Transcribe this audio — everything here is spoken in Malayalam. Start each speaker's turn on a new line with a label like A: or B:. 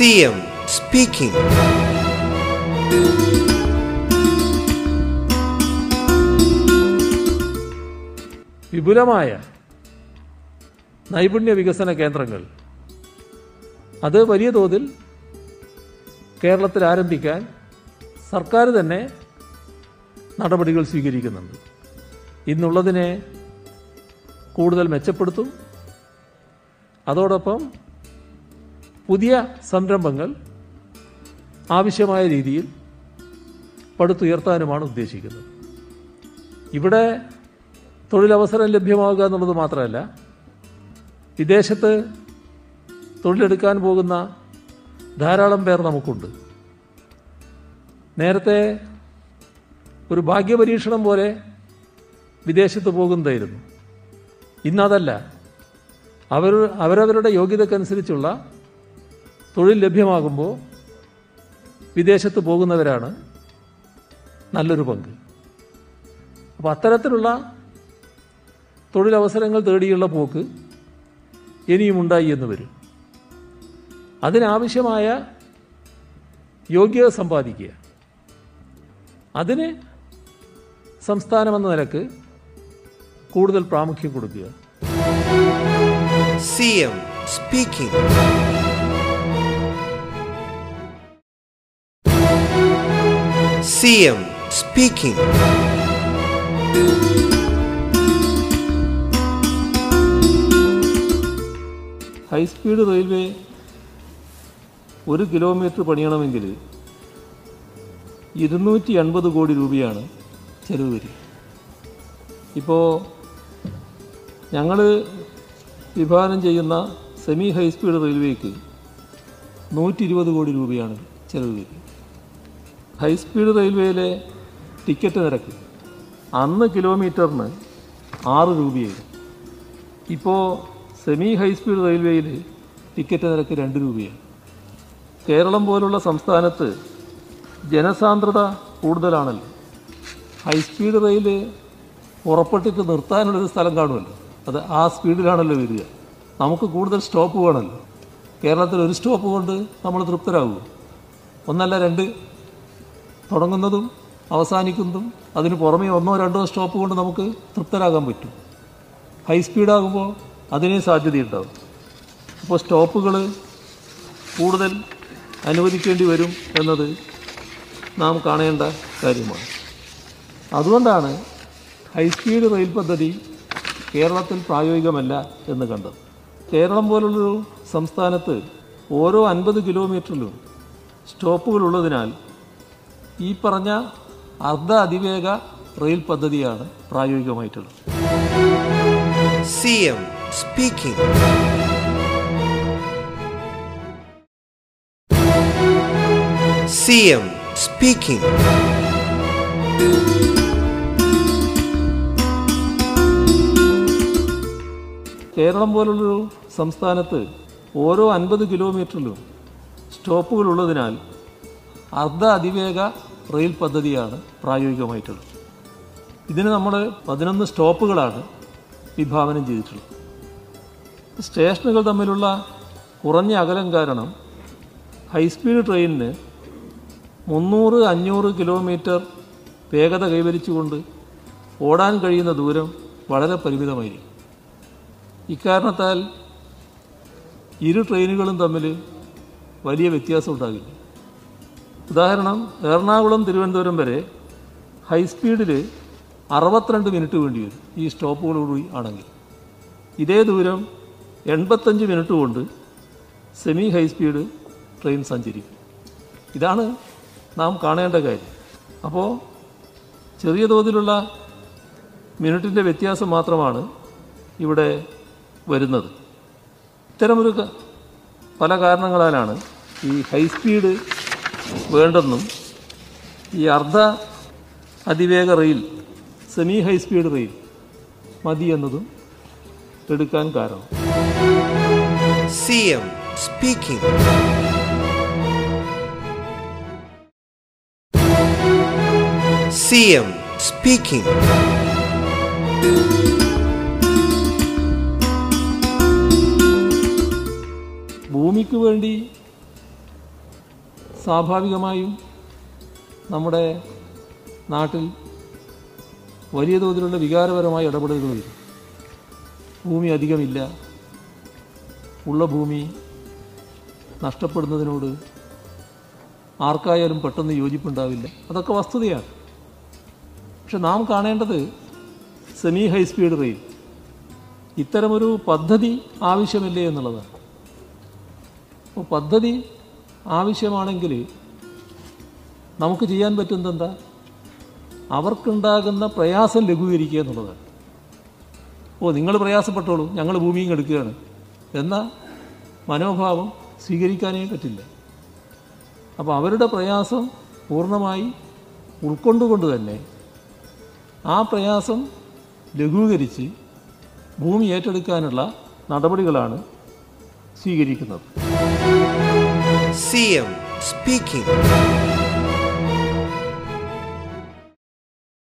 A: CM സ്പീക്കിംഗ്
B: വിപുലമായ നൈപുണ്യ വികസന കേന്ദ്രങ്ങൾ. അത് വലിയ തോതിൽ കേരളത്തിൽ ആരംഭിക്കാൻ സർക്കാർ തന്നെ നടപടികൾ സ്വീകരിക്കുന്നുണ്ട്. ഇന്നുള്ളതിനെ കൂടുതൽ മെച്ചപ്പെടുത്തും. അതോടൊപ്പം പുതിയ സംരംഭങ്ങൾ ആവശ്യമായ രീതിയിൽ പടുത്തുയർത്താനുമാണ് ഉദ്ദേശിക്കുന്നത്. ഇവിടെ തൊഴിലവസരം ലഭ്യമാവുക എന്നുള്ളത് മാത്രമല്ല വിദേശത്ത് തൊഴിലെടുക്കാൻ പോകുന്ന ധാരാളം പേർ നമുക്കുണ്ട്. നേരത്തെ ഒരു ഭാഗ്യപരീക്ഷണം പോലെ വിദേശത്ത് പോകുന്നതായിരുന്നു. ഇന്നതല്ല അവർ അവരവരുടെ യോഗ്യതക്കനുസരിച്ചുള്ള തൊഴിൽ ലഭ്യമാകുമ്പോൾ വിദേശത്ത് പോകുന്നവരാണ് നല്ലൊരു പങ്ക്. അപ്പോൾ അത്തരത്തിലുള്ള തൊഴിലവസരങ്ങൾ തേടിയുള്ള പോക്ക് ഇനിയും ഉണ്ടായി എന്ന് വരും. അതിനാവശ്യമായ യോഗ്യത സമ്പാദിക്കുക. അതിന് സംസ്ഥാനമെന്ന നിലയ്ക്ക് കൂടുതൽ പ്രാമുഖ്യം കൊടുക്കുക.
A: CM speaking. M speaking
B: high speed railway ഒരു കിലോമീറ്റർ പണിയണമെങ്കിൽ ഇരുന്നൂറ്റി അൻപത് കോടി രൂപയാണ് ചെലവ് വരിക ഇപ്പോൾ ഞങ്ങൾ വിഭാവനം ചെയ്യുന്ന സെമി ഹൈസ്പീഡ് റെയിൽവേക്ക് നൂറ്റി ഇരുപത് കോടി രൂപയാണ് ചെലവ് വരിക ഹൈസ്പീഡ് റെയിൽവേയിലെ ടിക്കറ്റ് നിരക്ക് അന്ന് കിലോമീറ്ററിന് ആറ് രൂപയായിരുന്നു. ഇപ്പോൾ സെമി ഹൈസ്പീഡ് റെയിൽവേയിൽ ടിക്കറ്റ് നിരക്ക് രണ്ട് രൂപയാണ്. കേരളം പോലുള്ള സംസ്ഥാനത്ത് ജനസാന്ദ്രത കൂടുതലാണല്ലോ. ഹൈസ്പീഡ് റെയിൽ പുറപ്പെട്ടിട്ട് നിർത്താനുള്ളൊരു സ്ഥലം കാണുമല്ലോ. അത് ആ സ്പീഡിലാണല്ലോ വരിക. നമുക്ക് കൂടുതൽ സ്റ്റോപ്പ് വേണമല്ലോ. കേരളത്തിൽ ഒരു സ്റ്റോപ്പ് കൊണ്ട് നമ്മൾ തൃപ്തരാകുമോ ഒന്നല്ല രണ്ട് തുടങ്ങുന്നതും അവസാനിക്കുന്നതും അതിന് പുറമേ ഒന്നോ രണ്ടോ സ്റ്റോപ്പ് കൊണ്ട് നമുക്ക് തൃപ്തരാകാൻ പറ്റും. ഹൈ സ്പീഡാകുമ്പോൾ അതിനെ സാധ്യതയുണ്ടാവും. അപ്പോൾ സ്റ്റോപ്പുകൾ കൂടുതൽ അനുവദിക്കേണ്ടി വരും എന്നത് നാം കാണേണ്ട കാര്യമാണ്. അതുകൊണ്ടാണ് ഹൈസ്പീഡ് റെയിൽ പദ്ധതി കേരളത്തിൽ പ്രായോഗികമല്ല എന്ന് കണ്ടത്. കേരളം പോലുള്ളൊരു സംസ്ഥാനത്ത് ഓരോ അൻപത് കിലോമീറ്ററിലും സ്റ്റോപ്പുകൾ ഉള്ളതിനാൽ ഈ പറഞ്ഞ അർദ്ധ അതിവേഗ റെയിൽ പദ്ധതിയാണ് പ്രായോഗികമായിട്ടുള്ളത്.
A: C M speaking C M speaking
B: Keralam പോലുള്ളൊരു സംസ്ഥാനത്ത് ഓരോ അൻപത് കിലോമീറ്ററിലും സ്റ്റോപ്പുകൾ ഉള്ളതിനാൽ അർദ്ധ അതിവേഗ റെയിൽ പദ്ധതിയാണ് പ്രായോഗികമായിട്ടുള്ളത്. ഇതിന് നമ്മൾ പതിനൊന്ന് സ്റ്റോപ്പുകളാണ് വിഭാവനം ചെയ്തിട്ടുള്ളത്. സ്റ്റേഷനുകൾ തമ്മിലുള്ള കുറഞ്ഞ അകലം കാരണം ഹൈസ്പീഡ് ട്രെയിനിന് മുന്നൂറ് അഞ്ഞൂറ് കിലോമീറ്റർ വേഗത കൈവരിച്ചുകൊണ്ട് ഓടാൻ കഴിയുന്ന ദൂരം വളരെ പരിമിതമായിരിക്കും. ഇക്കാരണത്താൽ ഇരു ട്രെയിനുകളും തമ്മിൽ വലിയ വ്യത്യാസം ഉണ്ടാകില്ല. ഉദാഹരണം എറണാകുളം തിരുവനന്തപുരം വരെ ഹൈ ഹൈസ്പീഡിൽ അറുപത്തിരണ്ട് മിനിറ്റ് വേണ്ടി വരും ഈ സ്റ്റോപ്പുകളോടുകൂടി ആണെങ്കിൽ. ഇതേ ദൂരം എൺപത്തഞ്ച് മിനിറ്റ് കൊണ്ട് സെമി ഹൈ സ്പീഡ് ട്രെയിൻ സഞ്ചരിക്കും. ഇതാണ് നാം കാണേണ്ട കാര്യം. അപ്പോൾ ചെറിയ തോതിലുള്ള മിനിറ്റിന്റെ വ്യത്യാസം മാത്രമാണ് ഇവിടെ വരുന്നത്. ഇത്തരമൊരു പല കാരണങ്ങളാലാണ് ഈ ഹൈസ്പീഡ് വേണ്ടെന്നും ഈ അർദ്ധ അതിവേഗ റെയിൽ സെമി ഹൈസ്പീഡ് റെയിൽ മതി എന്നതും എടുക്കാൻ കാരണം.
A: C M speaking C M speaking
B: ഭൂമിക്ക് വേണ്ടി സ്വാഭാവികമായും നമ്മുടെ നാട്ടിൽ വലിയ തോതിലുള്ള വികാരപരമായ ഇടപെടലുകൾ വരും ഭൂമി അധികമില്ല. ഉള്ള ഭൂമി നഷ്ടപ്പെടുന്നതിനോട് ആർക്കായാലും പെട്ടെന്ന് യോജിപ്പുണ്ടാവില്ല. അതൊക്കെ വസ്തുതയാണ്. പക്ഷെ നാം കാണേണ്ടത് സെമി ഹൈ സ്പീഡ് റെയിൽ. ഇത്തരമൊരു പദ്ധതി ആവശ്യമില്ലേ എന്നുള്ളതാണ്. അപ്പോൾ പദ്ധതി ആവശ്യമാണെങ്കിൽ നമുക്ക് ചെയ്യാൻ പറ്റുന്നത് എന്താ അവർക്കുണ്ടാകുന്ന പ്രയാസം ലഘൂകരിക്കുക എന്നുള്ളത്. ഓ നിങ്ങൾ പ്രയാസപ്പെട്ടോളൂ ഞങ്ങൾ ഭൂമിയും എടുക്കുകയാണ് എന്ന മനോഭാവം സ്വീകരിക്കാനേ പറ്റില്ല. അപ്പോൾ അവരുടെ പ്രയാസം പൂർണമായി ഉൾക്കൊണ്ടുകൊണ്ട് തന്നെ ആ പ്രയാസം ലഘൂകരിച്ച് ഭൂമി ഏറ്റെടുക്കാനുള്ള നടപടികളാണ് സ്വീകരിക്കുന്നത്.
A: See him speaking.